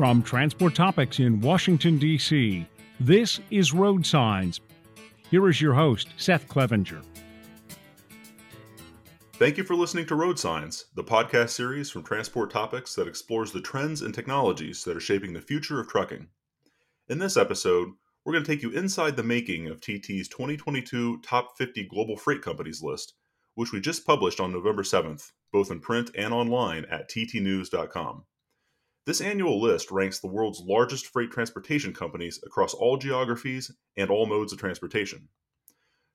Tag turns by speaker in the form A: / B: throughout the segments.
A: From Transport Topics in Washington, D.C., this is Road Signs. Here is your host, Seth Clevenger.
B: Thank you for listening to Road Signs, the podcast series from Transport Topics that explores the trends and technologies that are shaping the future of trucking. In this episode, we're going to take you inside the making of TT's 2022 Top 50 Global Freight Companies list, which we just published on November 7th, both in print and online at ttnews.com. This annual list ranks the world's largest freight transportation companies across all geographies and all modes of transportation.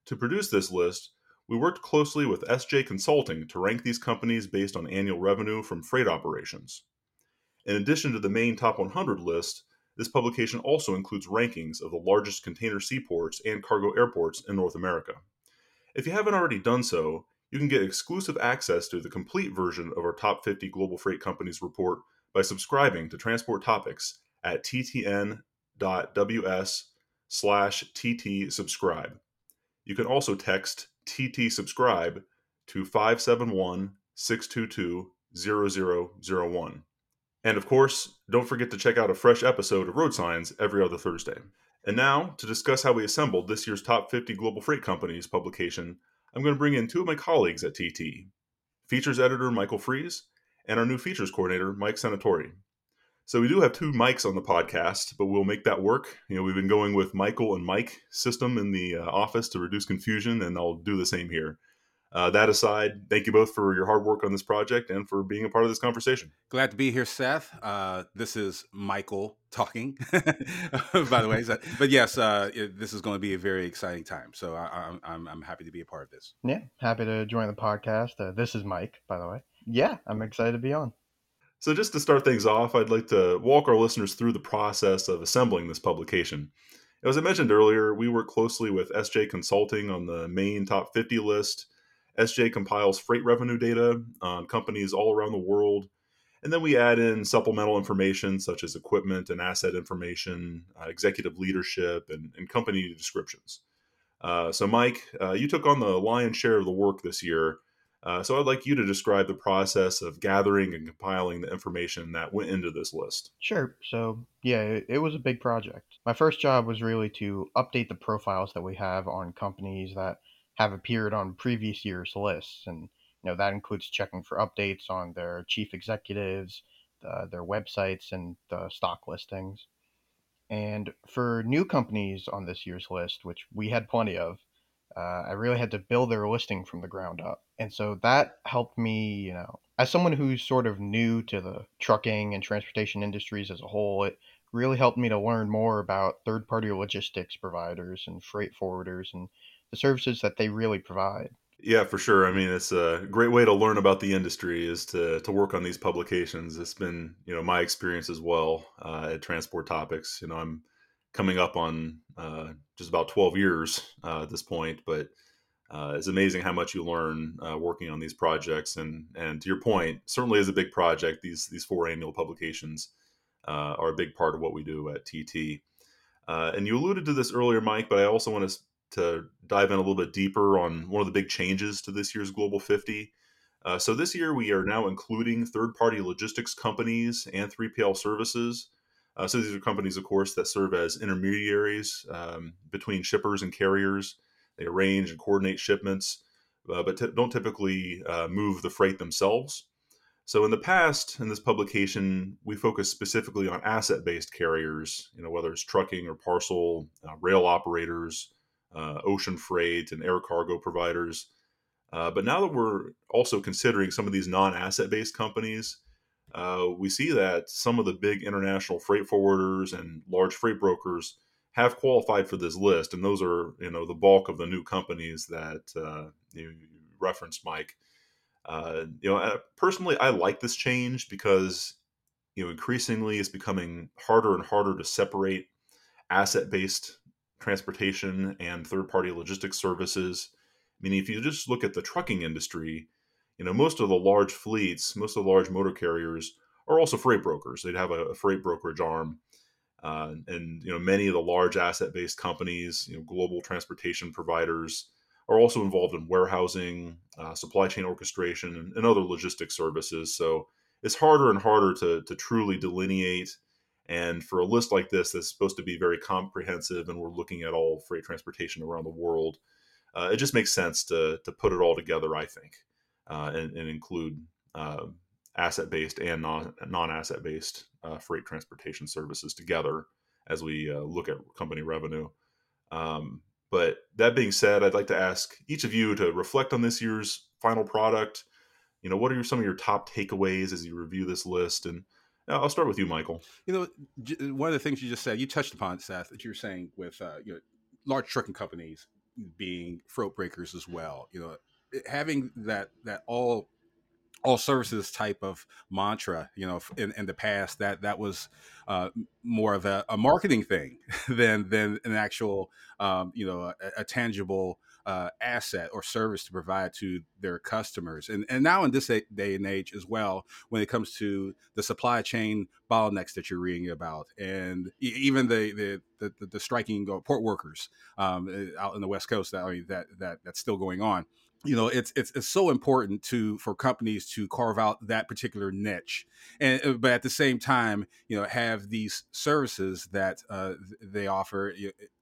B: To produce this list, we worked closely with SJ Consulting to rank these companies based on annual revenue from freight operations. In addition to the main top 100 list, this publication also includes rankings of the largest container seaports and cargo airports in North America. If you haven't already done so, you can get exclusive access to the complete version of our top 50 global freight companies report by subscribing to Transport Topics at ttn.ws slash tt subscribe. You can also text TT subscribe to 571 622 0001. And of course, don't forget to check out a fresh episode of Road Signs every other Thursday. And now, to discuss how we assembled this year's Top 50 Global Freight Companies publication, I'm going to bring in two of my colleagues at TT features editor Michael Freeze and our new features coordinator, Mike Senatori. So we do have two mics on the podcast, but we'll make that work. You know, we've been going with Michael and Mike system in the uh, office to reduce confusion, and I'll do the same here. Uh, that aside, thank you both for your hard work on this project and for being a part of this conversation.
C: Glad to be here, Seth. Uh, this is Michael talking, by the way. but yes, uh, this is going to be a very exciting time. So I, am I'm, I'm happy to be a part of this.
D: Yeah, happy to join the podcast. Uh, this is Mike, by the way. Yeah, I'm excited to be on.
B: So, just to start things off, I'd like to walk our listeners through the process of assembling this publication. As I mentioned earlier, we work closely with SJ Consulting on the main top 50 list. SJ compiles freight revenue data on companies all around the world. And then we add in supplemental information such as equipment and asset information, uh, executive leadership, and, and company descriptions. Uh, so, Mike, uh, you took on the lion's share of the work this year. Uh, so I'd like you to describe the process of gathering and compiling the information that went into this list.
D: Sure. So, yeah, it, it, was a big project. My first job was really to update the profiles that we have on companies that have appeared on previous year's lists. And, you know, that includes checking for updates on their chief executives, their websites, and the stock listings. And for new companies on this year's list, which we had plenty of, uh, I really had to build their listing from the ground up. And so that helped me, you know, as someone who's sort of new to the trucking and transportation industries as a whole, it really helped me to learn more about third party logistics providers and freight forwarders and the services that they really provide.
B: Yeah, for sure. I mean, it's a great way to learn about the industry is to to work on these publications. It's been, you know, my experience as well uh, at Transport Topics. You know, I'm coming up on uh, just about 12 years uh, at this point, but uh, it's amazing how much you learn uh, working on these projects. And and to your point, certainly is a big project. These these four annual publications uh, are a big part of what we do at TT. Uh, and you alluded to this earlier, Mike, but I also want to to dive in a little bit deeper on one of the big changes to this year's Global 50. so this year we are now including third-party logistics companies and 3PL services uh, so these are companies, of course, that serve as intermediaries um, between shippers and carriers. They arrange and coordinate shipments, uh, but t- don't typically uh, move the freight themselves. So in the past, in this publication, we focus specifically on asset-based carriers. You know, whether it's trucking or parcel, uh, rail operators, uh, ocean freight, and air cargo providers. Uh, but now that we're also considering some of these non-asset-based companies uh, we see that some of the big international freight forwarders and large freight brokers have qualified for this list, and those are you know the bulk of the new companies that uh, you, referenced, Mike. Uh, you know, personally, I like this change because you know increasingly it's becoming harder and harder to separate asset-based transportation and third-party logistics services. I mean, if you just look at the trucking industry, you know, most of the large fleets, most of the large motor carriers are also freight brokers. They'd have a, a freight brokerage arm. Uh, and you know many of the large asset-based companies, you know, global transportation providers, are also involved in warehousing, uh, supply chain orchestration, and, and, other logistics services. So it's harder and harder to to truly delineate And for a list like this, that's supposed to be very comprehensive, and we're looking at all freight transportation around the world, uh, it just makes sense to to put it all together. I think, and, and, include uh, asset based and non asset based uh, freight transportation services together as we uh, look at company revenue. Um, but that being said, I'd like to ask each of you to reflect on this year's final product. You know, what are some of your top takeaways as you review this list? And I'll start with you, Michael.
C: You know, one of the things you just said, you touched upon, Seth, that you were saying with uh, you know, large trucking companies being freight brokers as well. You know, having that that all all services type of mantra you know in, in the past that that was uh, more of a, a, marketing thing than than an actual um, you know a, a tangible uh, asset or service to provide to their customers. And and now in this day and age as well when it comes to the supply chain bottlenecks that you're reading about and even the the the, the striking port workers um, uh, out in the west coast that I mean, that that that's still going on you know it's, it's it's so important to for companies to carve out that particular niche and uh, but at the same time you know have these services that uh, they offer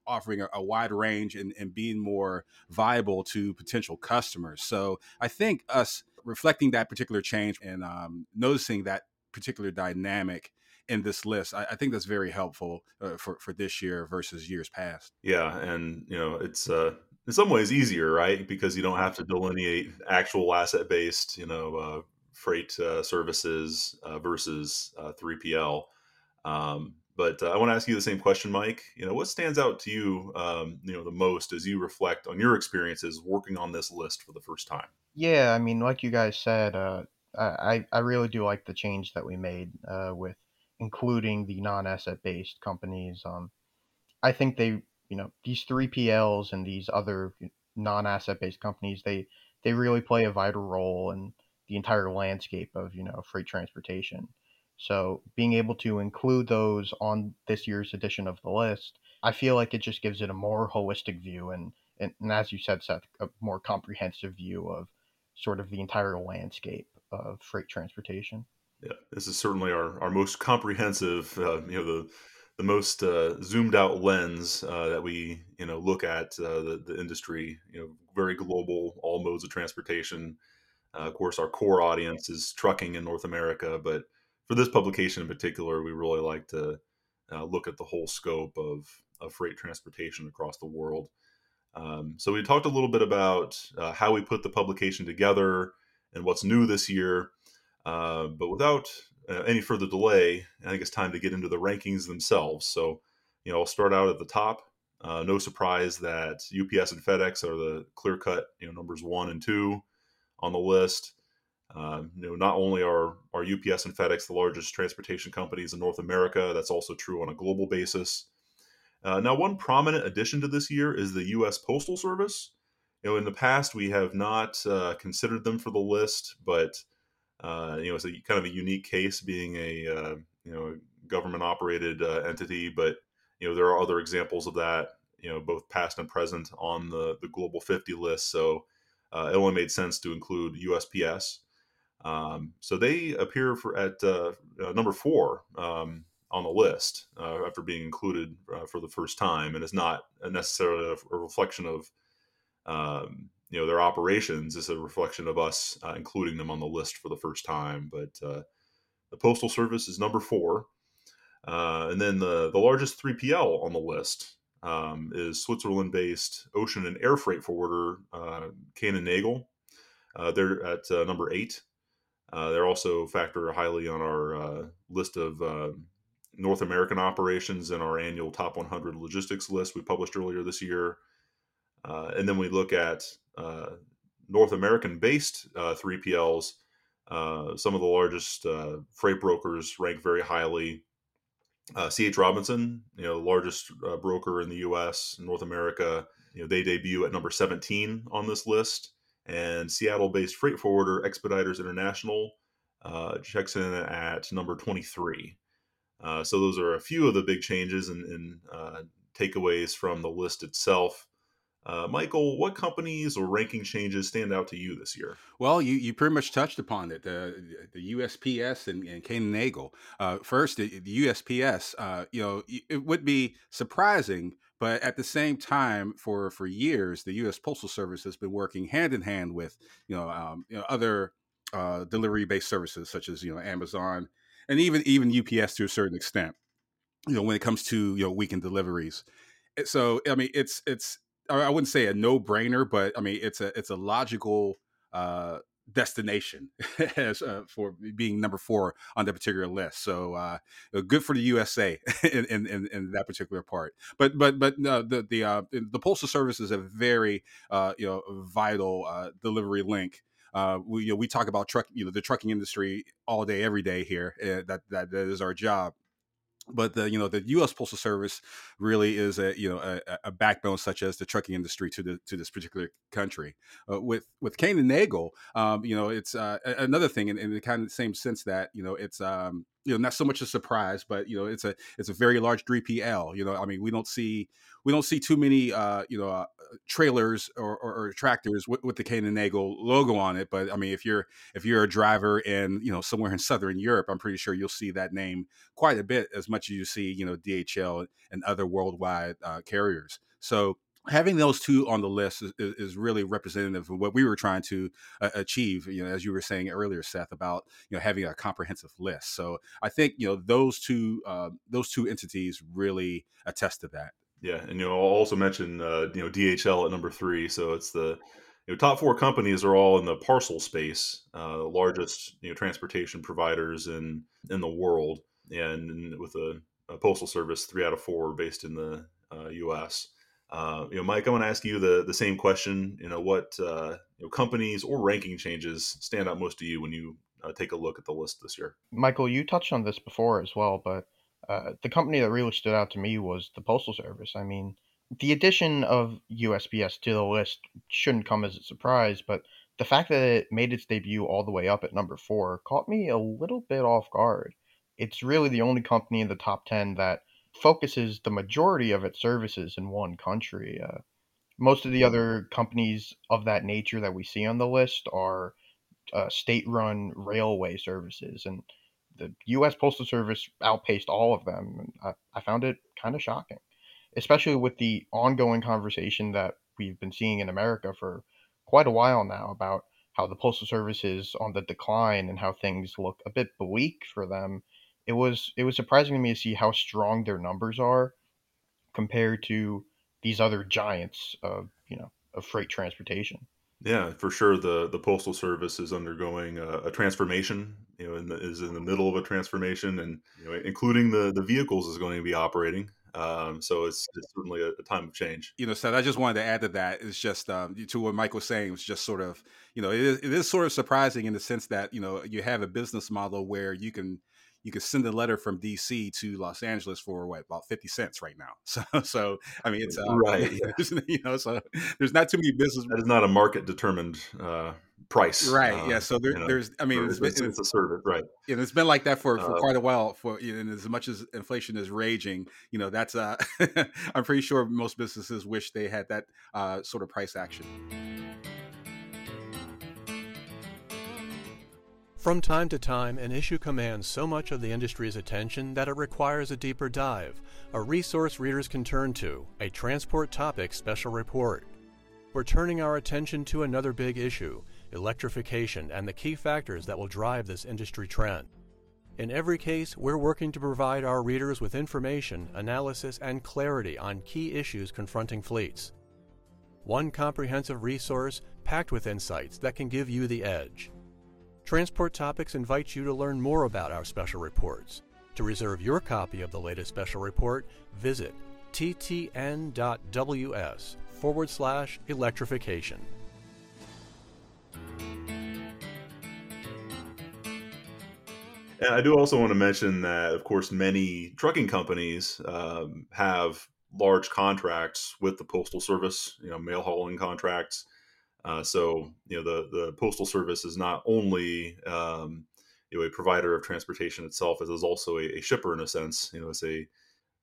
C: offering a, a wide range and, and being more viable to potential customers so i think us reflecting that particular change and um, noticing that particular dynamic in this list. I, I, think that's very helpful uh, for for this year versus years past.
B: Yeah, and you know, it's uh, in some ways easier, right? Because you don't have to delineate actual asset based, you know, uh, freight uh, services uh, versus 3PL. Uh, um, but uh, I want to ask you the same question, Mike. You know, what stands out to you, um, you know, the most as you reflect on your experiences working on this list for the first time?
D: Yeah, I mean, like you guys said, uh, I I really do like the change that we made with including the non-asset based companies. Um, I think they you know these 3PLs and these other non-asset based companies they they really play a vital role in the entire landscape of you know freight transportation. So being able to include those on this year's edition of the list, I feel like it just gives it a more holistic view and and, and as you said, Seth, a more comprehensive view of sort of the entire landscape of freight transportation.
B: Yeah, this is certainly our, our most comprehensive, uh, you know, the the most uh, zoomed out lens uh, that we you know look at uh, the, the industry you know very global all modes of transportation. Uh, of course our core audience is trucking in north america but for this publication in particular we really like to uh, look at the whole scope of, of freight transportation across the world. Um, so we talked a little bit about uh, how we put the publication together and what's new this year. But without uh, any further delay, I think it's time to get into the rankings themselves. So, you know, I'll start out at the top. Uh, no surprise that UPS and FedEx are the clear cut, you know, numbers one and two on the list. Um, you know, not only are, are UPS and FedEx the largest transportation companies in North America, that's also true on a global basis. Uh, now, one prominent addition to this year is the U.S. Postal Service. You know, in the past, we have not uh, considered them for the list, but uh, you know, it's a kind of a unique case being a uh, you know government operated uh, entity, but you know there are other examples of that. You know, both past and present on the the global 50 list. So uh, it only made sense to include USPS. Um, so they appear for at uh, uh, number four um, on the list after being included for the first time, and it's not necessarily a, reflection of um, you know their operations is a reflection of us uh, including them on the list for the first time. But uh, the postal service is number four, uh, and then the the largest 3PL on the list um, is Switzerland-based ocean and air freight forwarder uh, Kuehne Nagel. Uh, they're at uh, number eight. they're also factor highly on our list of North American operations in our annual top 100 logistics list we published earlier this year. Uh, and then we look at uh, North American based uh, 3PLs. Uh, some of the largest uh, freight brokers rank very highly. CH Robinson, you know, largest broker in the U.S. North America, you know, they debut at number 17 on this list. And Seattle-based freight forwarder Expeditors International checks in at number 23. Uh, so those are a few of the big changes and, and uh, takeaways from the list itself. Uh, Michael, what companies or ranking changes stand out to you this year?
C: Well, you, you pretty much touched upon it. The, the USPS and, and Kuehne and Nagel. Uh, first, the, the USPS. Uh, you know, it would be surprising, but at the same time, for for years, the U.S. Postal Service has been working hand in hand with you know, um, you know other uh, delivery based services such as you know Amazon and even even UPS to a certain extent. You know, when it comes to you know weekend deliveries. So I mean, it's it's I wouldn't say a no brainer, but I mean it's a it's a logical uh, destination as uh, for being number four on that particular list. So uh, uh good for the USA in, in, in, that particular part. But but but no, the the uh, the postal service is a very uh, you know vital uh, delivery link. We you know, we talk about truck you know the trucking industry all day every day here. That that that is our job but the you know the U.S. Postal Service really is a you know a, a, backbone such as the trucking industry to the to this particular country. Uh, with with Kuehne and Nagel, um, you know it's uh, another thing in, in, the kind of same sense that you know it's um, you know not so much a surprise, but you know it's a it's a very large 3PL. You know, I mean we don't see we don't see too many uh, you know uh, trailers or, or, or tractors with, with, the Kuehne and Nagel logo on it. But I mean, if you're if you're a driver in you know somewhere in Southern Europe, I'm pretty sure you'll see that name quite a bit as much as you see you know DHL and other worldwide uh, carriers. So having those two on the list is, is, really representative of what we were trying to uh, achieve you know as you were saying earlier seth about you know having a comprehensive list so i think you know those two uh, those two entities really attest to that
B: yeah, and you know, I'll also mention uh, you know DHL at number three. So it's the you know, top four companies are all in the parcel space, uh, largest you know transportation providers in in the world, and with a, a postal service, three out of four based in the uh, U.S. Uh, you know, Mike, I want to ask you the the same question. You know, what uh, you know, companies or ranking changes stand out most to you when you uh, take a look at the list this year?
D: Michael, you touched on this before as well, but uh, the company that really stood out to me was the Postal Service. I mean, the addition of USPS to the list shouldn't come as a surprise, but the fact that it made its debut all the way up at number four caught me a little bit off guard. It's really the only company in the top 10 that focuses the majority of its services in one country. Uh, most of the other companies of that nature that we see on the list are uh, state run railway services. And the U.S. Postal Service outpaced all of them. I, I found it kind of shocking, especially with the ongoing conversation that we've been seeing in America for quite a while now about how the Postal Service is on the decline and how things look a bit bleak for them. It was it was surprising to me to see how strong their numbers are compared to these other giants of you know of freight transportation.
B: Yeah, for sure. The the postal service is undergoing a, a transformation. You know, in the, is in the middle of a transformation, and you know, including the the vehicles is going to be operating. Um, so it's, it's certainly a, a, time of change.
C: You know, Seth, I just wanted to add to that. It's just um, to what Mike was saying. It's just sort of, you know, it is, it is sort of surprising in the sense that you know you have a business model where you can you could send a letter from DC to Los Angeles for what about fifty cents right now. So, so I mean, it's uh,
B: right.
C: you know, so there's not too many business.
B: That is not a market determined uh, price,
C: right?
B: Uh,
C: yeah. So there, you know, there's, I mean,
B: it's, it's, it's, a service, right?
C: And it's been like that for, for uh quite a while. For you know, and as much as inflation is raging, you know, that's uh, I'm pretty sure most businesses wish they had that uh, sort of price action.
E: From time to time, an issue commands so much of the industry's attention that it requires a deeper dive, a resource readers can turn to, a transport topic special report. We're turning our attention to another big issue electrification and the key factors that will drive this industry trend. In every case, we're working to provide our readers with information, analysis, and clarity on key issues confronting fleets. One comprehensive resource packed with insights that can give you the edge. Transport Topics invites you to learn more about our special reports. To reserve your copy of the latest special report, visit ttn.ws forward slash electrification.
B: And I do also want to mention that, of course, many trucking companies um, have large contracts with the Postal Service, you know, mail hauling contracts. Uh, so you know the the postal service is not only um, you know a provider of transportation itself, it is also a, a shipper in a sense. You know, it's a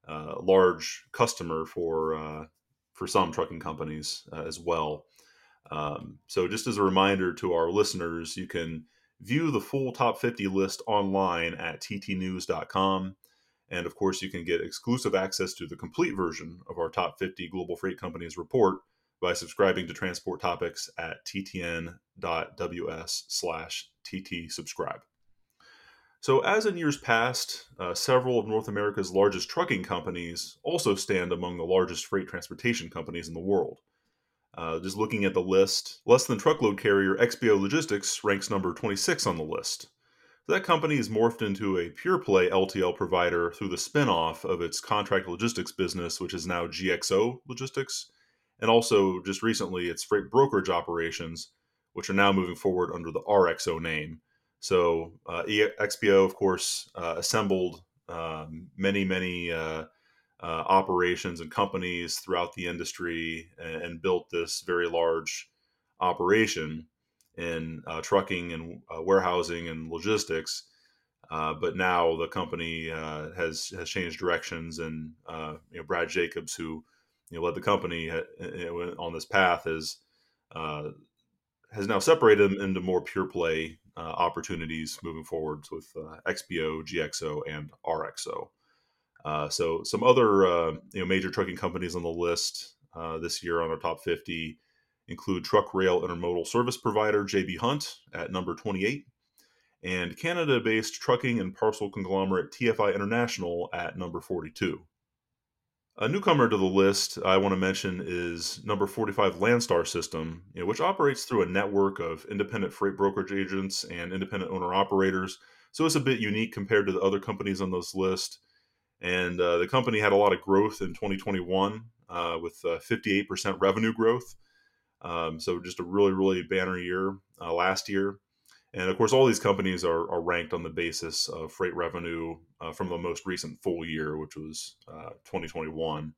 B: uh, large customer for uh, for some trucking companies uh, as well. Um, so, just as a reminder to our listeners, you can view the full top 50 list online at ttnews.com. And of course, you can get exclusive access to the complete version of our top 50 global freight companies report by subscribing to Transport Topics at ttn.ws slash tt subscribe. So, as in years past, uh, several of North America's largest trucking companies also stand among the largest freight transportation companies in the world. Uh, just looking at the list, less than truckload carrier XPO Logistics ranks number 26 on the list. That company has morphed into a pure play LTL provider through the spinoff of its contract logistics business, which is now GXO Logistics, and also just recently its freight brokerage operations, which are now moving forward under the RXO name. So uh, XPO, of course, uh, assembled um, many, many uh, uh, operations and companies throughout the industry and, and, built this very large operation in uh, trucking and uh, warehousing and logistics. But now the company has has changed directions, and you know Brad Jacobs, who you know led the company on this path, is has now separated them into more pure play opportunities moving forward with XPO, GXO, and RXO. Uh, so some other uh, you know major trucking companies on the list uh, this year on our top 50 include truck rail intermodal service provider JB Hunt at number 28 and Canada-based trucking and parcel conglomerate TFI International at number 42. A newcomer to the list I want to mention is number 45 Landstar System, you know, which operates through a network of independent freight brokerage agents and independent owner operators. So it's a bit unique compared to the other companies on this list and uh, the company had a lot of growth in 2021 uh, with uh, 58% revenue growth. Um, so just a really, really banner year uh, last year. And of course, all these companies are, are ranked on the basis of freight revenue uh, from the most recent full year, which was 2021.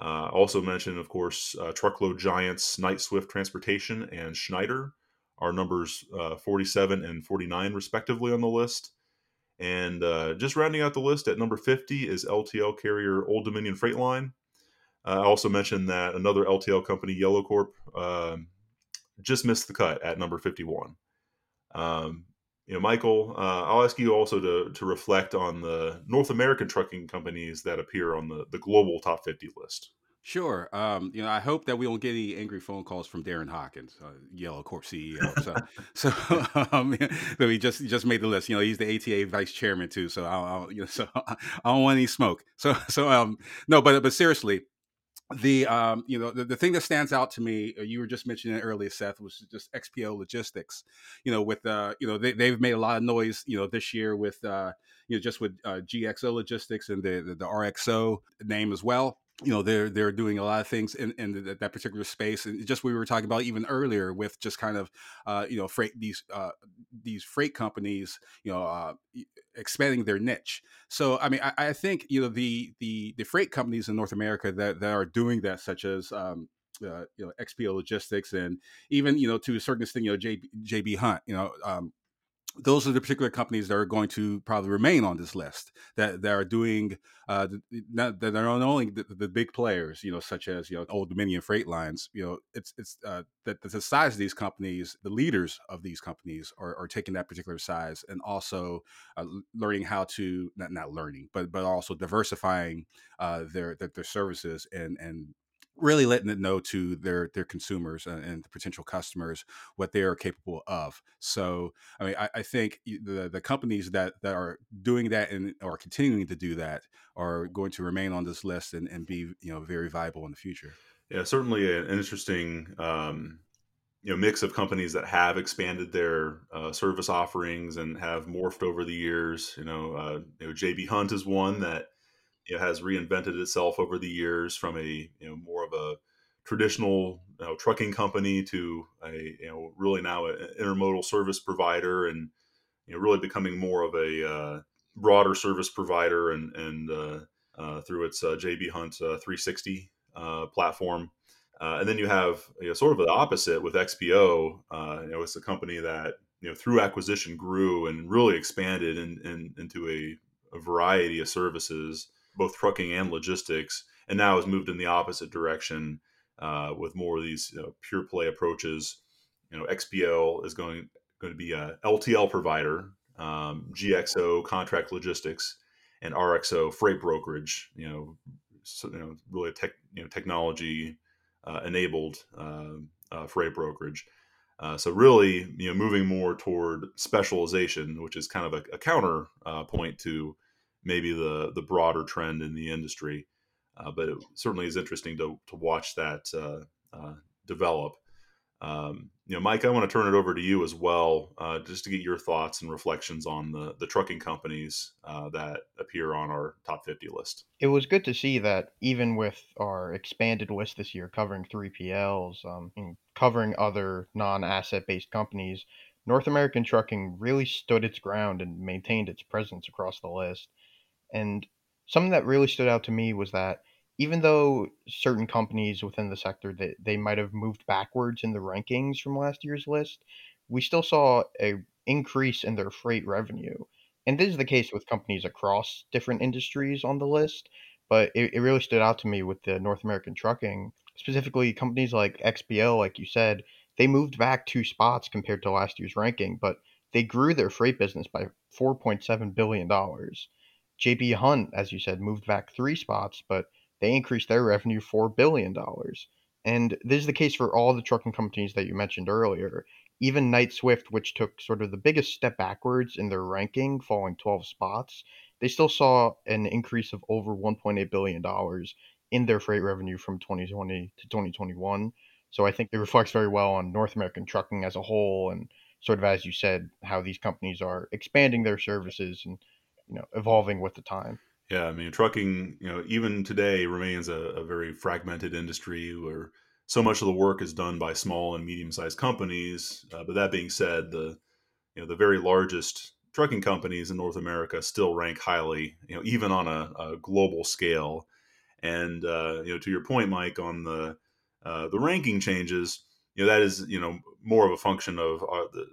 B: also mentioned, of course, truckload giants Knight Swift Transportation and Schneider are numbers 47 and 49 respectively on the list. And uh, just rounding out the list at number 50 is LTL carrier Old Dominion Freight Line. Uh, I also mentioned that another LTL company, Yellow Corp, um, just missed the cut at number 51. Um, you know, Michael, uh, I'll ask you also to, to reflect on the North American trucking companies that appear on the, the global top 50 list.
C: Sure. Um, you know, I hope that we don't get any angry phone calls from Darren Hawkins, uh, Yellow Corp CEO. So, so um, he just just made the list. You know, he's the ATA vice chairman too. So I, I you know, so I don't want any smoke. So, so um, no, but but seriously, the um, you know the, the thing that stands out to me uh, you were just mentioning earlier seth was just xpo logistics. You know with uh you know they, they've made a lot of noise you know this year with uh you know just with uh, gxo logistics and the, the the rxo name as well you know they're they're doing a lot of things in, in that, that particular space and just we were talking about even earlier with just kind of uh, you know freight these uh, these freight companies you know uh, expanding their niche. So i mean I, I, think you know the the the freight companies in north america that, that are doing that such as um, uh, you know XPO Logistics and even you know to a certain extent you know JB, JB Hunt you know um, those are the particular companies that are going to probably remain on this list that, that are doing uh, that are not only the, the, big players, you know, such as you know Old Dominion Freight Lines. You know, it's it's uh, that the size of these companies, the leaders of these companies are, are taking that particular size and also uh, learning how to not not learning, but but also diversifying uh, their, their their services and and really letting it know to their their consumers and, and the potential customers what they are capable of. So, I mean, I, I, think the the companies that that are doing that and are continuing to do that are going to remain on this list and, and be you know very viable in the future.
B: Yeah, certainly an interesting. Um, you know, mix of companies that have expanded their uh, service offerings and have morphed over the years. You know, uh, you know, JB Hunt is one that it has reinvented itself over the years from a you know more of a traditional you know, trucking company to a you know really now an intermodal service provider and you know really becoming more of a uh, broader service provider and and uh, uh, through its uh, JB Hunt uh, 360 uh, platform. and then you have you know, sort of the opposite with XPO. you know, it's a company that you know through acquisition grew and really expanded in, in, into a, a variety of services both trucking and logistics. and now has moved in the opposite direction uh, with more of these you know, pure play approaches. You know, XPO is going going to be a LTL provider, um, GXO contract logistics, and RXO freight brokerage. You know, so, you know, really tech, you know, technology uh, enabled uh, uh, freight brokerage. Uh, so really, you know, moving more toward specialization, which is kind of a, a counter uh, point to maybe the the broader trend in the industry. Uh, but it certainly is interesting to to watch that develop. Um, you know, Mike, I want to turn it over to you as well, uh, just to get your thoughts and reflections on the the trucking companies uh, that appear on our top 50 list.
D: It was good to see that even with our expanded list this year, covering 3PLs, um, and covering other non-asset based companies, North American Trucking really stood its ground and maintained its presence across the list. And something that really stood out to me was that even though certain companies within the sector that they, might have moved backwards in the rankings from last year's list, we still saw a increase in their freight revenue. And this is the case with companies across different industries on the list, but it, it really stood out to me with the North American trucking, specifically companies like XPO, like you said, they moved back two spots compared to last year's ranking, but they grew their freight business by $4.7 billion. JB Hunt, as you said, moved back three spots, but they increased their revenue $4 billion. And this is the case for all the trucking companies that you mentioned earlier. Even Knight Swift, which took sort of the biggest step backwards in their ranking, falling 12 spots, they still saw an increase of over $1.8 billion in their freight revenue from 2020 to 2021. So I think it reflects very well on North American trucking as a whole and sort of as you said, how these companies are expanding their services and you know evolving with the time.
B: Yeah, I mean, trucking, you know, even today remains a, a, very fragmented industry where so much of the work is done by small and medium-sized companies. Uh, but that being said, the you know the very largest trucking companies in North America still rank highly, you know, even on a, a global scale. And uh, you know, to your point, Mike, on the uh, the ranking changes, you know, that is you know more of a function of our, uh, the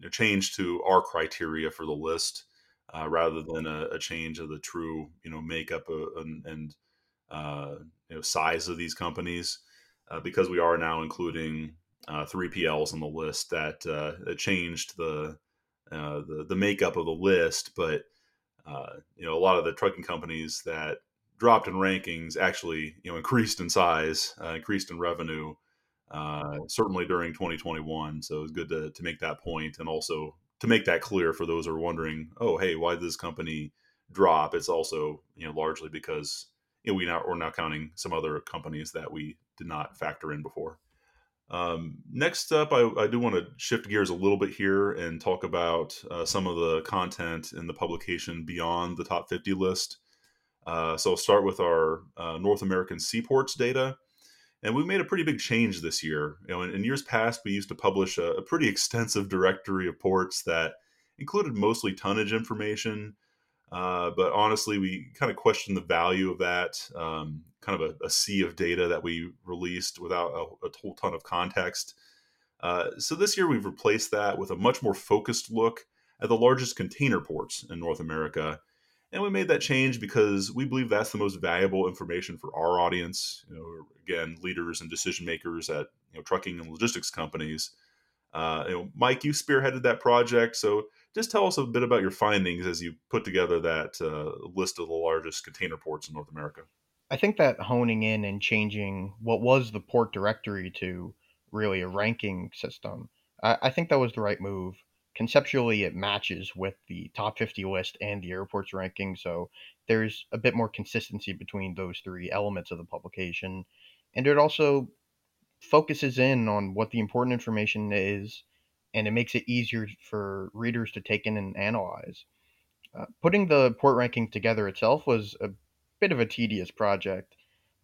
B: you change to our criteria for the list uh, rather than a, a, change of the true you know makeup and, and uh, you know size of these companies uh, because we are now including 3PLs uh, on the list that, uh, changed the, uh, the the makeup of the list but you know a lot of the trucking companies that dropped in rankings actually you know increased in size increased in revenue certainly during 2021 so it's good to, to make that point and also to make that clear for those who are wondering, oh, hey, why did this company drop? It's also you know largely because you know, we now we're now counting some other companies that we did not factor in before. Um, next up, I, I do want to shift gears a little bit here and talk about uh, some of the content in the publication beyond the top 50 list. Uh, so I'll start with our uh, North American seaports data. And we made a pretty big change this year. You know, in, in years past, we used to publish a, a, pretty extensive directory of ports that included mostly tonnage information. Uh, but honestly, we kind of questioned the value of that, um, kind of a, a, sea of data that we released without a, a whole ton of context. Uh, so this year, we've replaced that with a much more focused look at the largest container ports in North America and we made that change because we believe that's the most valuable information for our audience. You know, again, leaders and decision makers at you know trucking and logistics companies. Uh, you know, Mike, you spearheaded that project, so just tell us a bit about your findings as you put together that uh, list of the largest container ports in North America.
D: I think that honing in and changing what was the port directory to really a ranking system, I, I think that was the right move conceptually it matches with the top 50 list and the airports ranking so there's a bit more consistency between those three elements of the publication. And it also focuses in on what the important information is and it makes it easier for readers to take in and analyze. Uh, putting the port ranking together itself was a bit of a tedious project.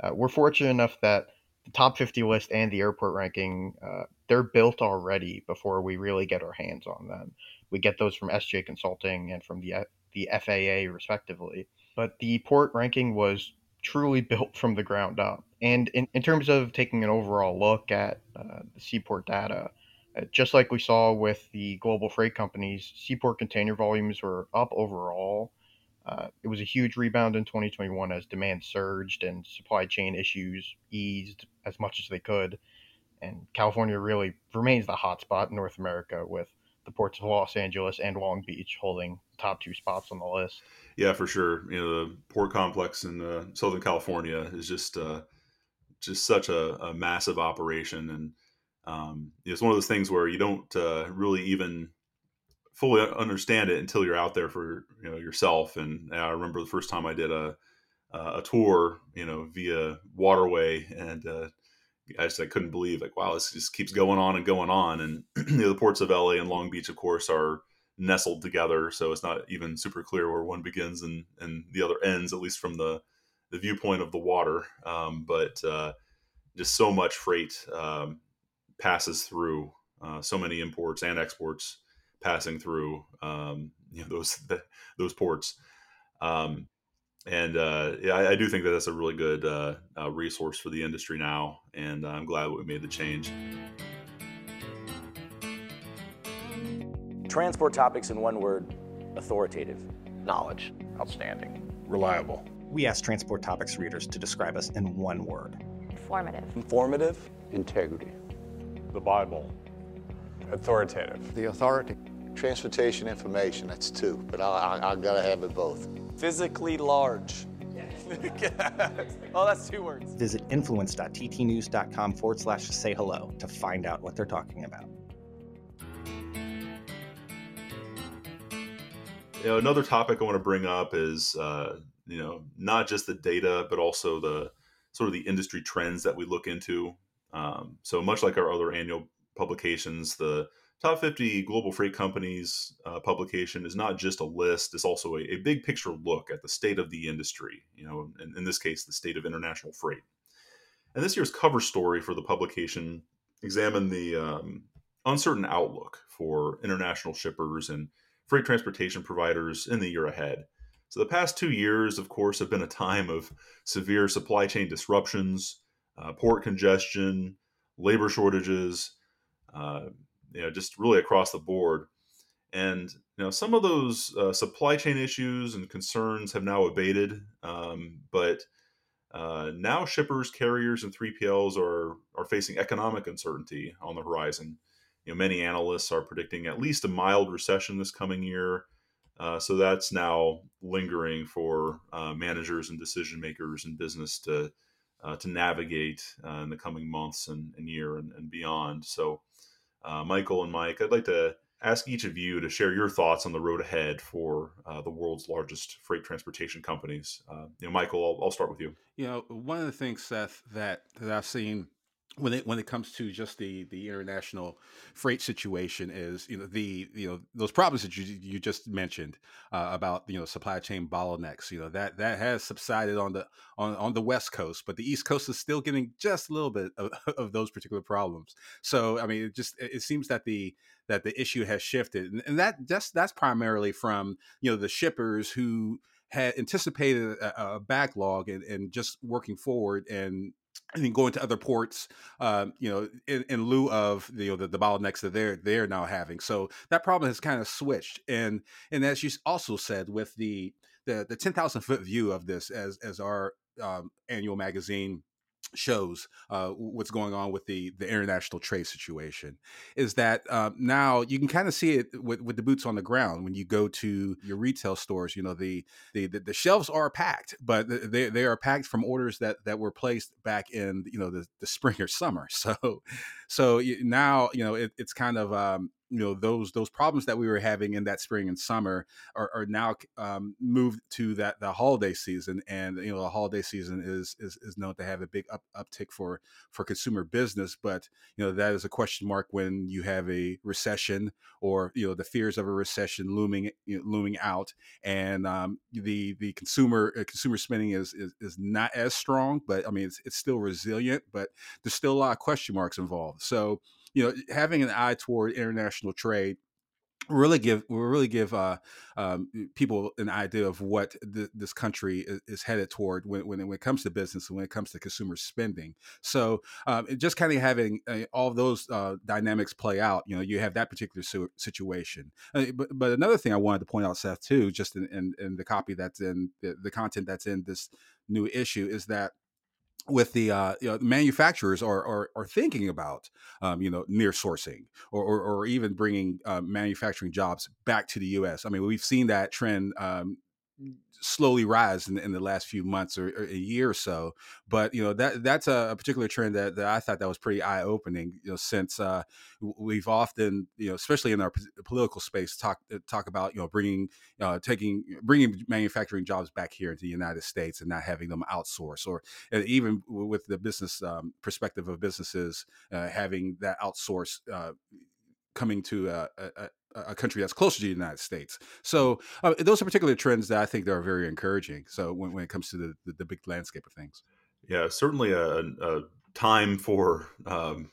D: Uh, we're fortunate enough that the top 50 list and the airport ranking, uh, they're built already before we really get our hands on them. We get those from SJ Consulting and from the the FAA, respectively. But the port ranking was truly built from the ground up. And in, in terms of taking an overall look at uh, the seaport data, uh, just like we saw with the global freight companies, seaport container volumes were up overall. Uh, it was a huge rebound in 2021 as demand surged and supply chain issues eased as much as they could. And California really remains the hotspot in North America with the ports of Los Angeles and Long Beach holding top two spots on the list.
B: Yeah, for sure. You know, the port complex in uh, Southern California is just uh, just such a, a, massive operation, and um, it's one of those things where you don't uh, really even fully understand it until you're out there for you know yourself. And I remember the first time I did a a tour, you know, via waterway, and uh, I just I couldn't believe like wow, this just keeps going on and going on. And you know, the ports of LA and Long Beach, of course, are nestled together, so it's not even super clear where one begins and and the other ends, at least from the the viewpoint of the water. Um, but uh, just so much freight um, passes through, uh, so many imports and exports passing through um, you know those the, those ports. Um, and uh, yeah, I, I, do think that that's a really good uh, uh, resource for the industry now, and I'm glad we made the change.
F: Transport topics in one word: authoritative.
G: Knowledge. Outstanding.
H: Reliable.
I: We asked Transport Topics readers to describe us in one word.
J: Informative.
K: Informative.
L: Integrity.
M: The Bible. Authoritative.
N: The authority. Transportation information, that's two, but I, I, I gotta have it both.
K: Physically large. oh, that's two words.
I: Visit influence.ttnews.com forward slash say hello to find out what they're talking about.
B: You know, another topic I want to bring up is, uh, you know, not just the data, but also the sort of the industry trends that we look into. Um, so much like our other annual publications, the Top 50 Global Freight Companies uh, publication is not just a list, it's also a, a, big picture look at the state of the industry, you know, in, in this case, the state of international freight. And this year's cover story for the publication examined the um, uncertain outlook for international shippers and freight transportation providers in the year ahead. So, the past two years, of course, have been a time of severe supply chain disruptions, uh, port congestion, labor shortages, uh, you know, just really across the board. And you know, some of those uh, supply chain issues and concerns have now abated, um, but uh, now shippers, carriers, and 3PLs are are facing economic uncertainty on the horizon. You know, many analysts are predicting at least a mild recession this coming year. Uh, so that's now lingering for uh, managers and decision makers and business to uh, to navigate uh, in the coming months and, and year and, and beyond. So uh, Michael and Mike, I'd like to ask each of you to share your thoughts on the road ahead for uh, the world's largest freight transportation companies. Uh, you know, Michael, I'll, I'll, start with you.
C: You know, one of the things, Seth, that that I've seen when it when it comes to just the the international freight situation is you know the you know those problems that you you just mentioned uh, about you know supply chain bottlenecks you know that that has subsided on the on on the west coast but the east coast is still getting just a little bit of, of those particular problems. So i mean it just it seems that the that the issue has shifted and, and that just that's primarily from you know the shippers who had anticipated a, a backlog and, and just working forward and and then going to other ports, um, you know, in, in, lieu of the, you know, the, the bottlenecks that they're they're now having. So that problem has kind of switched, and and as you also said, with the the, the ten thousand foot view of this as as our um, annual magazine shows uh, what's going on with the the international trade situation is that um, now you can kind of see it with, with the boots on the ground when you go to your retail stores you know the the the, the shelves are packed but they, they are packed from orders that that were placed back in you know the, the spring or summer. So so now you know it, it's kind of um, you know those those problems that we were having in that spring and summer are, are now um, moved to that the holiday season and you know the holiday season is is, is known to have a big up, uptick for for consumer business but you know that is a question mark when you have a recession or you know the fears of a recession looming you know, looming out and um, the the consumer uh, consumer spending is, is is not as strong but I mean it's, it's still resilient but there's still a lot of question marks involved. So you know, having an eye toward international trade really give really give uh, um, people an idea of what th- this country is, is, headed toward when, when, when, it comes to business and when it comes to consumer spending. So um, just kind of having uh, all of those uh, dynamics play out, you know, you have that particular su- situation. Uh, but, but another thing I wanted to point out, Seth, too, just in, in, in the copy that's in the, the content that's in this new issue is that with the uh, you know, manufacturers are, are, are thinking about um, you know near sourcing or, or, or even bringing uh, manufacturing jobs back to the U.S. I mean we've seen that trend um, slowly rise in, in the last few months or, or, a year or so. But you know that that's a, a particular trend that, that I thought that was pretty eye opening. You know, since uh, we've often you know, especially in our political space, talk uh, talk about you know bringing uh, taking bringing manufacturing jobs back here into the United States and not having them outsource, or even with the business um, perspective of businesses uh, having that outsource uh, coming to a, a, a, country that's closer to the United States. So uh, those are particular trends that I think that are very encouraging. So when, when it comes to the, the, the big landscape of things.
B: Yeah, certainly a, a time for um,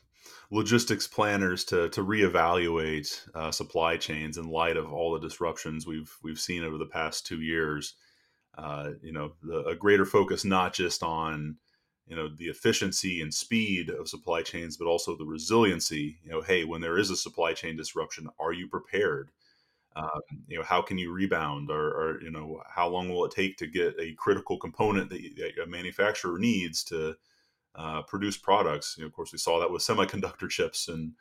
B: logistics planners to to reevaluate uh, supply chains in light of all the disruptions we've we've seen over the past two years. Uh, you know, the, a greater focus not just on you know the efficiency and speed of supply chains but also the resiliency you know hey when there is a supply chain disruption are you prepared? Um, you know how can you rebound? Or, or, you know how long will it take to get a critical component that, that a manufacturer needs to uh, produce products? You know, of course we saw that with semiconductor chips and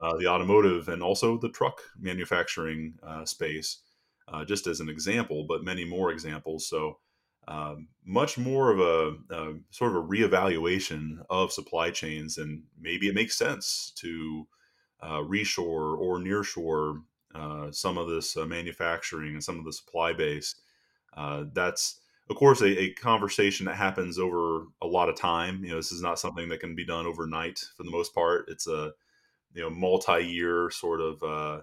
B: uh, the automotive and also the truck manufacturing uh, space uh, just as an example but many more examples. So um, much more of a, a, sort of a reevaluation of supply chains, and maybe it makes sense to uh, reshore or nearshore uh, some of this uh, manufacturing and some of the supply base. Uh, that's of course a, a, conversation that happens over a lot of time. You know, this is not something that can be done overnight for the most part. It's a you know multi-year sort of uh,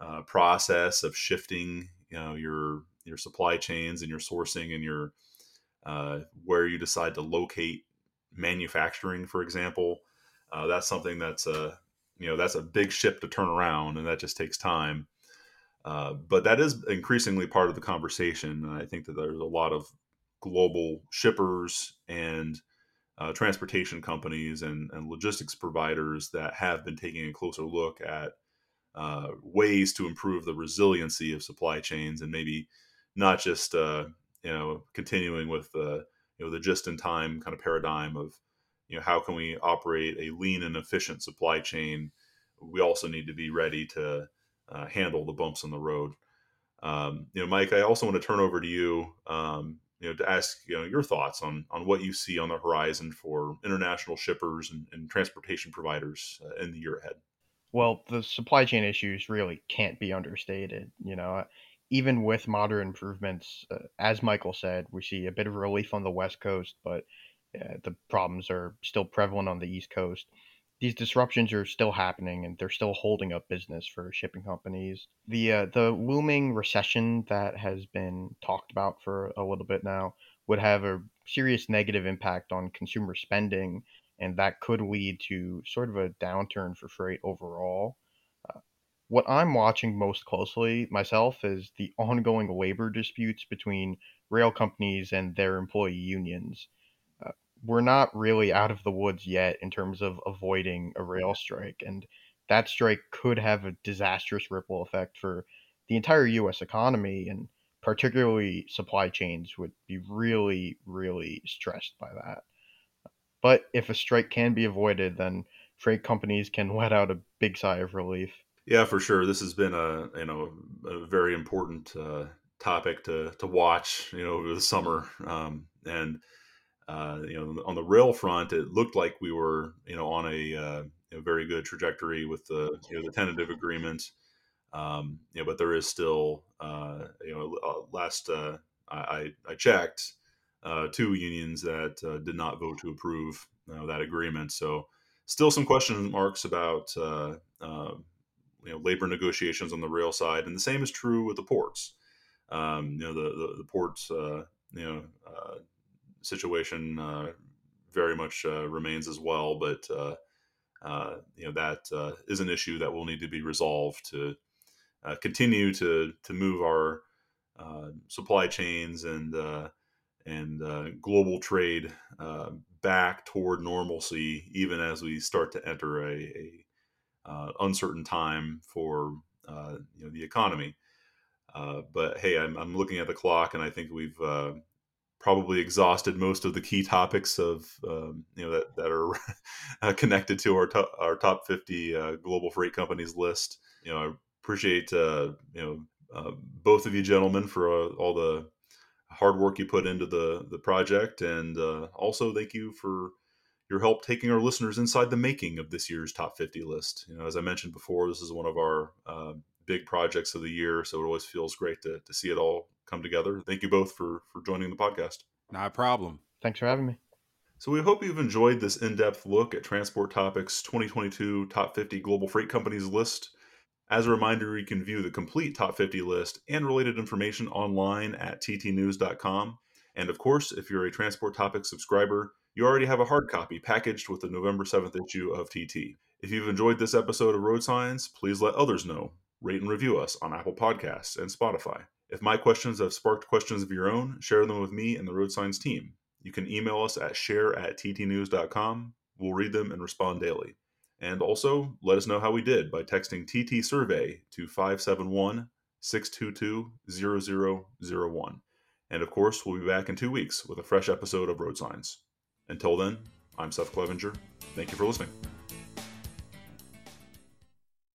B: uh, process of shifting you know your your supply chains and your sourcing and your uh, where you decide to locate manufacturing, for example. Uh, that's something that's a you know that's a big ship to turn around, and that just takes time. Uh, but that is increasingly part of the conversation, and I think that there's a lot of global shippers and uh, transportation companies and, and, logistics providers that have been taking a closer look at uh, ways to improve the resiliency of supply chains and maybe not just uh, you know, continuing with the you know the just-in-time kind of paradigm of you know how can we operate a lean and efficient supply chain. We also need to be ready to uh, handle the bumps in the road. Um, you know, Mike, I also want to turn over to you. Um, you know, to ask you know your thoughts on on what you see on the horizon for international shippers and, and transportation providers uh, in the year ahead.
D: Well, the supply chain issues really can't be understated. You know, even with moderate improvements, uh, as Michael said, we see a bit of relief on the West Coast, but uh, the problems are still prevalent on the East Coast. These disruptions are still happening, and they're still holding up business for shipping companies. The uh, the looming recession that has been talked about for a little bit now would have a serious negative impact on consumer spending, and that could lead to sort of a downturn for freight overall. What I'm watching most closely myself is the ongoing labor disputes between rail companies and their employee unions. Uh, we're not really out of the woods yet in terms of avoiding a rail strike, and that strike could have a disastrous ripple effect for the entire U.S. economy, and particularly supply chains would be really, really stressed by that. But if a strike can be avoided, then freight companies can let out a big sigh of relief.
B: Yeah, for sure. This has been a you know a very important uh, topic to to watch you know over the summer, um, and uh, you know on the rail front, it looked like we were you know on a, uh, a very good trajectory with the you know the tentative agreement. Um, you know, but there is still uh, you know uh, last uh, I I checked two unions that did not vote to approve that agreement. So still some question marks about you know labor negotiations on the rail side, and the same is true with the ports. Um, you know the the, the ports uh, you know uh, situation uh, very much uh, remains as well, but uh, uh, you know that is an issue that will need to be resolved to continue to to move our supply chains and and global trade back toward normalcy, even as we start to enter a, a uh, uncertain time for you know the economy. but hey, I'm, I'm, looking at the clock, and I think we've probably exhausted most of the key topics of um, you know that that are connected to our top, our top 50 uh, global freight companies list. You know, I appreciate uh, you know uh, both of you gentlemen for uh, all the hard work you put into the the project, and uh, also thank you for your help taking our listeners inside the making of this year's top 50 list. You know, as I mentioned before, this is one of our uh, big projects of the year, so it always feels great to to see it all come together. Thank you both for for joining the podcast.
C: Not a problem.
D: Thanks for having me.
B: So we hope you've enjoyed this in-depth look at Transport Topics 2022 Top 50 Global Freight Companies list. As a reminder, you can view the complete top 50 list and related information online at ttnews.com. And of course, if you're a Transport Topics subscriber, you already have a hard copy packaged with the November 7th issue of TT. If you've enjoyed this episode of Road Signs, please let others know. Rate and review us on Apple Podcasts and Spotify. If my questions have sparked questions of your own, share them with me and the Road Signs team. You can email us at share at ttnews.com. We'll read them and respond daily. And also, let us know how we did by texting TT Survey to 571 622 0001. And of course, we'll be back in two weeks with a fresh episode of Road Signs. Until then, I'm Seth Clevenger. Thank you for listening.